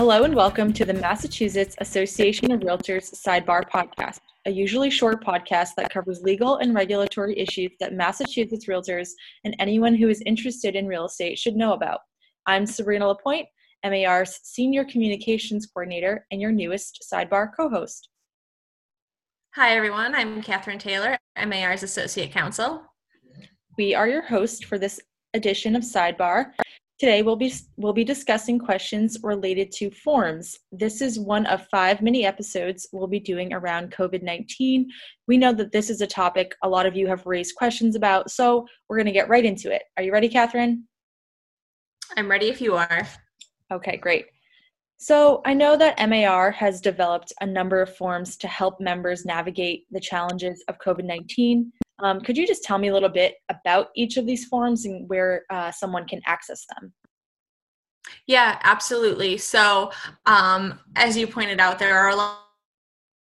Hello and welcome to the Massachusetts Association of Realtors Sidebar Podcast, a usually short podcast that covers legal and regulatory issues that Massachusetts realtors and anyone who is interested in real estate should know about. I'm Sabrina Lapointe, MAR's Senior Communications Coordinator and your newest Sidebar co host. Hi, everyone. I'm Catherine Taylor, MAR's Associate Counsel. We are your host for this edition of Sidebar. Today we'll be we'll be discussing questions related to forms. This is one of five mini episodes we'll be doing around COVID-19. We know that this is a topic a lot of you have raised questions about, so we're going to get right into it. Are you ready, Catherine? I'm ready if you are. Okay, great. So I know that MAR has developed a number of forms to help members navigate the challenges of COVID 19. Um, could you just tell me a little bit about each of these forms and where uh, someone can access them? Yeah, absolutely. So, um, as you pointed out, there are a lot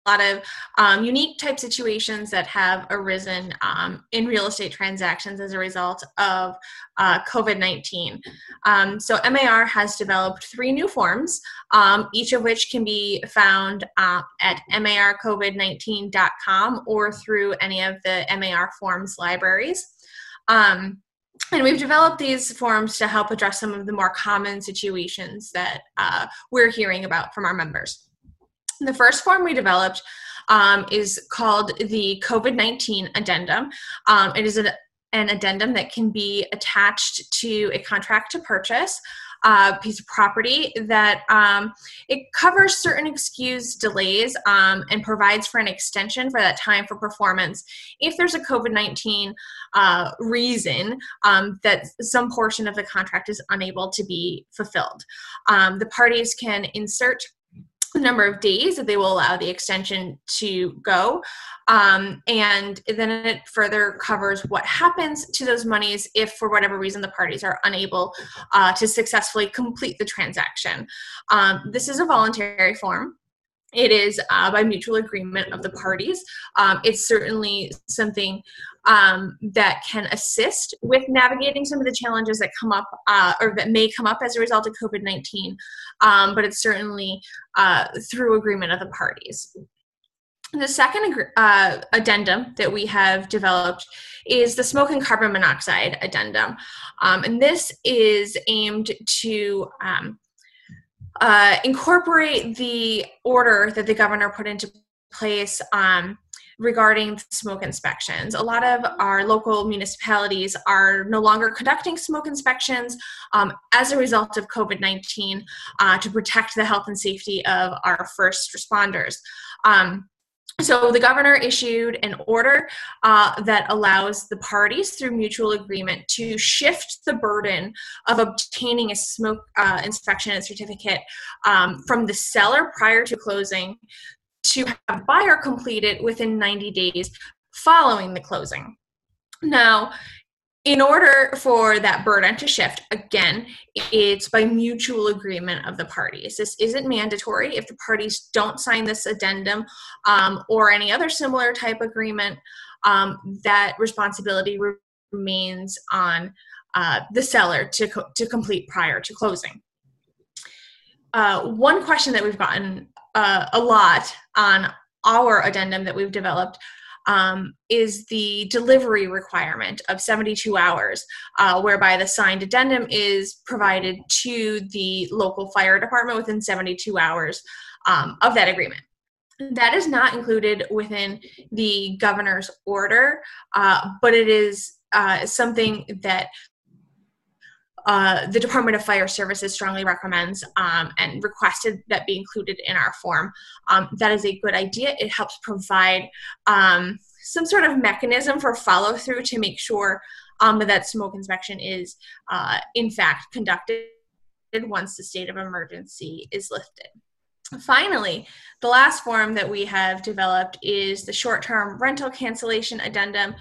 lot of um, unique type situations that have arisen um, in real estate transactions as a result of uh, COVID 19. Um, so, MAR has developed three new forms, um, each of which can be found uh, at marcovid19.com or through any of the MAR forms libraries. Um, and we've developed these forms to help address some of the more common situations that uh, we're hearing about from our members. The first form we developed um, is called the COVID 19 addendum. Um, it is an, an addendum that can be attached to a contract to purchase uh, piece of property that um, it covers certain excused delays um, and provides for an extension for that time for performance if there's a COVID 19 uh, reason um, that some portion of the contract is unable to be fulfilled. Um, the parties can insert number of days that they will allow the extension to go. Um, and then it further covers what happens to those monies if, for whatever reason, the parties are unable uh, to successfully complete the transaction. Um, this is a voluntary form. It is uh, by mutual agreement of the parties. Um, it's certainly something um, that can assist with navigating some of the challenges that come up uh, or that may come up as a result of COVID 19, um, but it's certainly uh, through agreement of the parties. The second uh, addendum that we have developed is the smoke and carbon monoxide addendum. Um, and this is aimed to um, uh, incorporate the order that the governor put into place um, regarding smoke inspections. A lot of our local municipalities are no longer conducting smoke inspections um, as a result of COVID 19 uh, to protect the health and safety of our first responders. Um, so the governor issued an order uh, that allows the parties through mutual agreement to shift the burden of obtaining a smoke uh, inspection and certificate um, from the seller prior to closing to have buyer complete it within 90 days following the closing. Now, in order for that burden to shift, again, it's by mutual agreement of the parties. This isn't mandatory. If the parties don't sign this addendum um, or any other similar type agreement, um, that responsibility remains on uh, the seller to, co- to complete prior to closing. Uh, one question that we've gotten uh, a lot on our addendum that we've developed um, is the delivery requirement of 72 hours, uh, whereby the signed addendum is provided to the local fire department within 72 hours um, of that agreement. That is not included within the governor's order, uh, but it is uh, something that uh, the Department of Fire Services strongly recommends um, and requested that be included in our form. Um, that is a good idea. It helps provide um, some sort of mechanism for follow through to make sure um, that smoke inspection is, uh, in fact, conducted once the state of emergency is lifted. Finally, the last form that we have developed is the short term rental cancellation addendum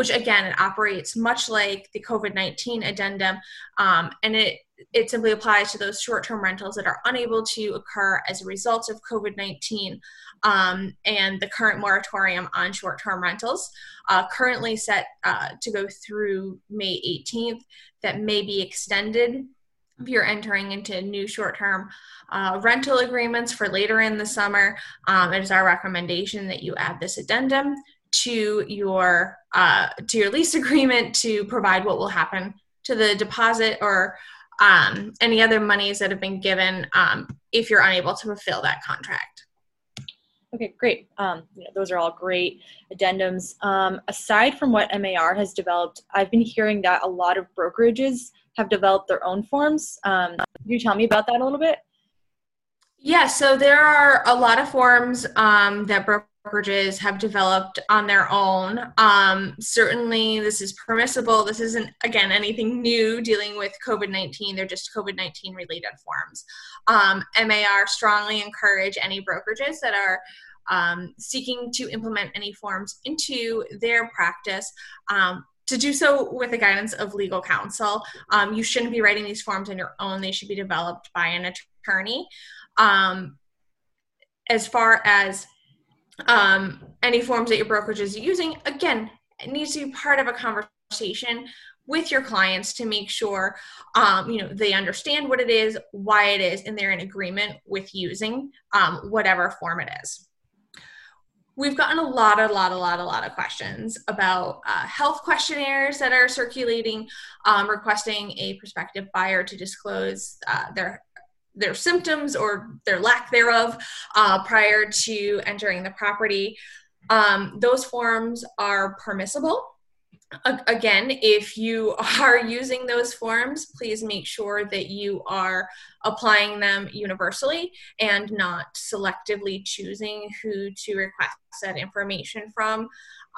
which again it operates much like the covid-19 addendum um, and it it simply applies to those short-term rentals that are unable to occur as a result of covid-19 um, and the current moratorium on short-term rentals uh, currently set uh, to go through may 18th that may be extended if you're entering into new short-term uh, rental agreements for later in the summer, um, it is our recommendation that you add this addendum to your uh, to your lease agreement to provide what will happen to the deposit or um, any other monies that have been given um, if you're unable to fulfill that contract. Okay, great. Um, you know, those are all great addendums. Um, aside from what MAR has developed, I've been hearing that a lot of brokerages have developed their own forms. Um, can you tell me about that a little bit? Yeah, so there are a lot of forms um, that brokerages have developed on their own. Um, certainly, this is permissible. This isn't, again, anything new dealing with COVID 19. They're just COVID 19 related forms. Um, MAR strongly encourage any brokerages that are um, seeking to implement any forms into their practice um, to do so with the guidance of legal counsel. Um, you shouldn't be writing these forms on your own, they should be developed by an attorney. Um, as far as um, any forms that your brokerage is using, again, it needs to be part of a conversation with your clients to make sure um, you know they understand what it is why it is and they're in agreement with using um, whatever form it is. We've gotten a lot, a lot, a lot, a lot of questions about uh, health questionnaires that are circulating, um, requesting a prospective buyer to disclose uh, their their symptoms or their lack thereof uh, prior to entering the property. Um, those forms are permissible again, if you are using those forms, please make sure that you are applying them universally and not selectively choosing who to request that information from.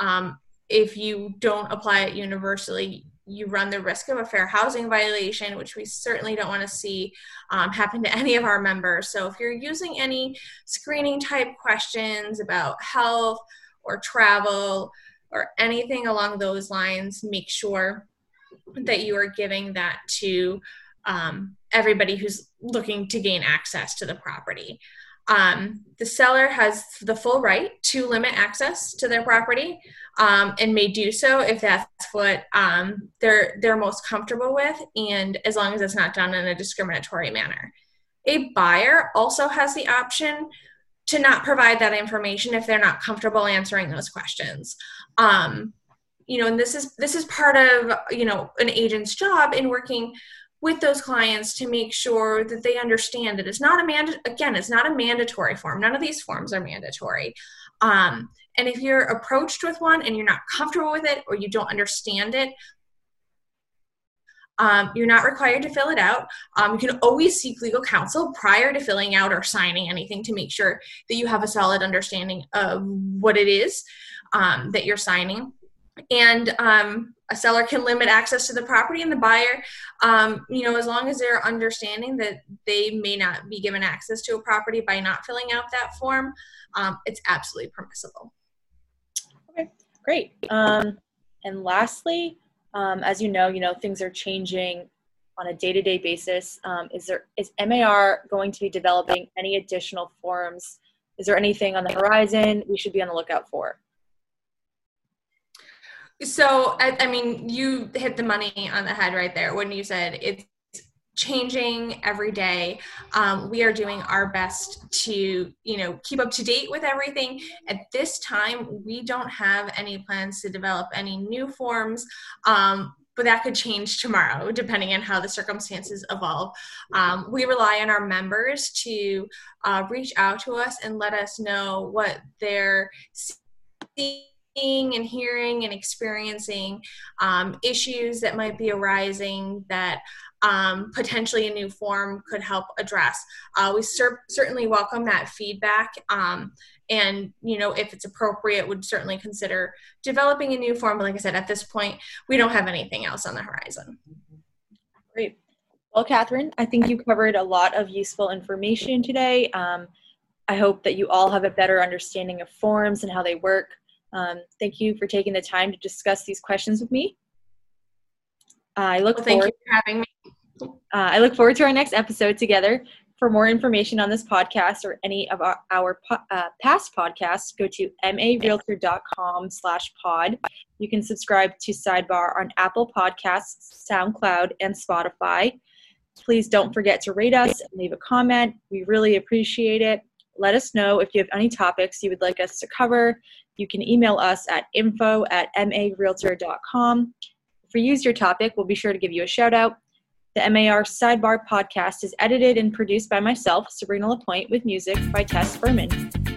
Um, if you don't apply it universally, you run the risk of a fair housing violation, which we certainly don't want to see um, happen to any of our members. So, if you're using any screening type questions about health or travel, or anything along those lines, make sure that you are giving that to um, everybody who's looking to gain access to the property. Um, the seller has the full right to limit access to their property um, and may do so if that's what um, they're they're most comfortable with, and as long as it's not done in a discriminatory manner. A buyer also has the option to not provide that information if they're not comfortable answering those questions um, you know and this is this is part of you know an agent's job in working with those clients to make sure that they understand that it's not a mand again it's not a mandatory form none of these forms are mandatory um, and if you're approached with one and you're not comfortable with it or you don't understand it um, you're not required to fill it out. Um, you can always seek legal counsel prior to filling out or signing anything to make sure that you have a solid understanding of what it is um, that you're signing. And um, a seller can limit access to the property, and the buyer, um, you know, as long as they're understanding that they may not be given access to a property by not filling out that form, um, it's absolutely permissible. Okay, great. and lastly, um, as you know, you know things are changing on a day-to-day basis. Um, is there is MAR going to be developing any additional forms? Is there anything on the horizon we should be on the lookout for? So, I, I mean, you hit the money on the head right there when you said it's changing every day. Um, we are doing our best to, you know, keep up to date with everything. At this time, we don't have any plans to develop any new forms. Um, but that could change tomorrow depending on how the circumstances evolve. Um, we rely on our members to uh, reach out to us and let us know what they're seeing and hearing and experiencing um, issues that might be arising that um, potentially a new form could help address. Uh, we cer- certainly welcome that feedback. Um, and you know if it's appropriate would certainly consider developing a new form but like i said at this point we don't have anything else on the horizon great well catherine i think you covered a lot of useful information today um, i hope that you all have a better understanding of forms and how they work um, thank you for taking the time to discuss these questions with me I look well, thank forward, you for having me. Uh, I look forward to our next episode together. For more information on this podcast or any of our, our uh, past podcasts, go to marealtor.com slash pod. You can subscribe to Sidebar on Apple Podcasts, SoundCloud, and Spotify. Please don't forget to rate us and leave a comment. We really appreciate it. Let us know if you have any topics you would like us to cover. You can email us at info at marealtor.com. If we use your topic, we'll be sure to give you a shout out. The MAR Sidebar podcast is edited and produced by myself, Sabrina Lapointe, with music by Tess Furman.